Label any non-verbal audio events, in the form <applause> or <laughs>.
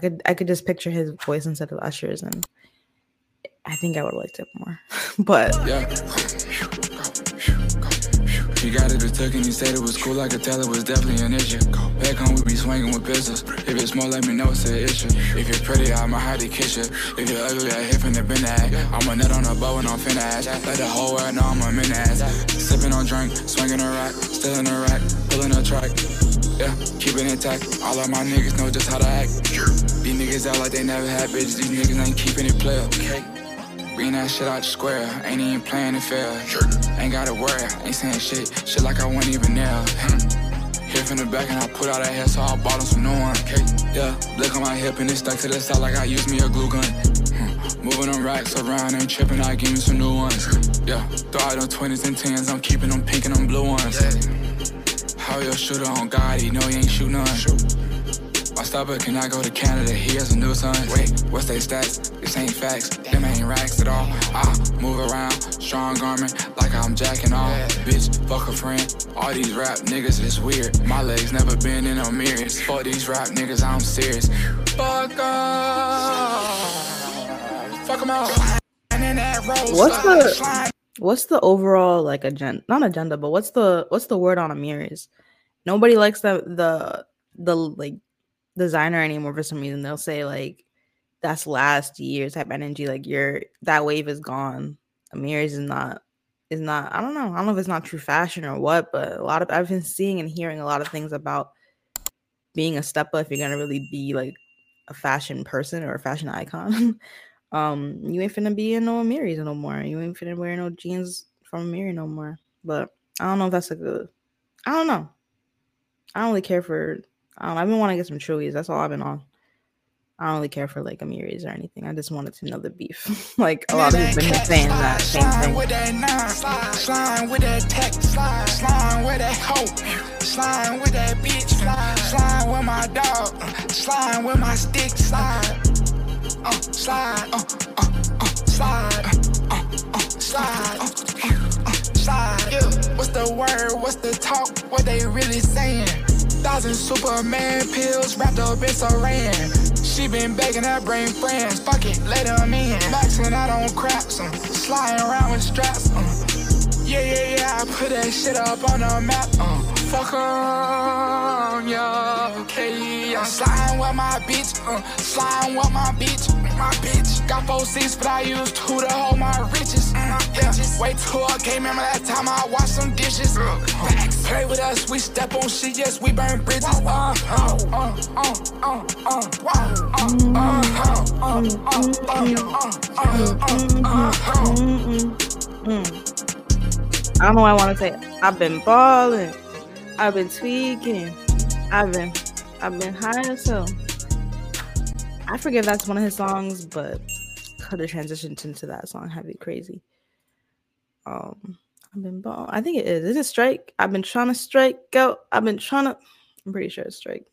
could I could just picture his voice instead of Usher's, and I think I would have liked it more. <laughs> but Yeah. He got it took and he said it was cool. I could tell it was definitely an issue. Back home, we be swinging with pistols. If it's small, let me know it's an issue. If you're pretty, I'ma hide the kiss you. If you're ugly, I hit from the bend ass. I'm a nut on a bow and I'm finna ass. Let the whole world know I'm a min ass. Sipping on drink, swinging a rack, still in a rack, pulling a track. Yeah, keep it intact. All of my niggas know just how to act. These niggas act like they never had bitches. These niggas ain't keeping it player. Okay. Bring that shit out the square. Ain't even playing it fair. Ain't gotta worry. Ain't saying shit. Shit like I wasn't even there. Hit from the back and I put out that hair, so I bought him some new one. Okay. Yeah, look on my hip and it stuck to the side like I used me a glue gun. Hmm. Moving them racks around, ain't tripping, I give me some new ones. Yeah, throw out them 20s and 10s, I'm keeping them pink and them blue ones. How your shooter on God, he know he ain't shoot none. My stopper cannot go to Canada, he has a new son. Wait, what's they stats? This ain't facts, them ain't racks at all. I move around, strong armor, like I'm jacking off. Bitch, fuck a friend. All these rap niggas is weird. My legs never been in no mirrors. Fuck these rap niggas, I'm serious. Fuck off. Fuck 'em all. what's the what's the overall like agenda? Not agenda, but what's the what's the word on Amiris? Nobody likes the the the like designer anymore for some reason. They'll say like that's last year type energy. Like you're that wave is gone. Amiris is not is not. I don't know. I don't know if it's not true fashion or what, but a lot of I've been seeing and hearing a lot of things about being a step up if you're gonna really be like a fashion person or a fashion icon. <laughs> um, you ain't finna be in no Amiris no more. You ain't finna wear no jeans from Amiri no more. But I don't know if that's a good. I don't know. I don't really care for. Don't, I've been wanting to get some Chewies. That's all I've been on. I don't really care for like Amiris or anything. I just wanted to know the beef. <laughs> like a lot of people been saying that same thing. with that nine, slide, slime with that tech, slide, slime with that hoe, slime with that bitch, slide, slime with my dog, uh, slime with my stick, slide, uh, slide, uh, uh, uh, slide, uh, uh, uh, slide, uh, uh, slide. Yeah. What's the word? What's the talk? What they really saying? Thousand Superman pills wrapped up in saran. She been begging her brain friends, fuck it, let them in. Maxing out on craps, um, sliding around with straps. Um. Yeah, yeah, yeah, I put that shit up on the map. Um. Fuck yeah, okay. I'm sliding with my bitch, uh, sliding with my bitch, my bitch. Got four seats, but I use two to hold my riches. Yeah. Way too old, can't remember that time I washed some dishes. Uh, play with us, we step on shit, yes, we burn bridges. Uh, uh, uh, uh, uh, uh, I don't know what I want to say. I've been balling. I've been tweaking. I've been, I've been high as hell. I forget that's one of his songs, but could have transitioned into that song. Have you crazy? Um, I've been ball. I think it is. Is it strike? I've been trying to strike out. I've been trying to. I'm pretty sure it's strike.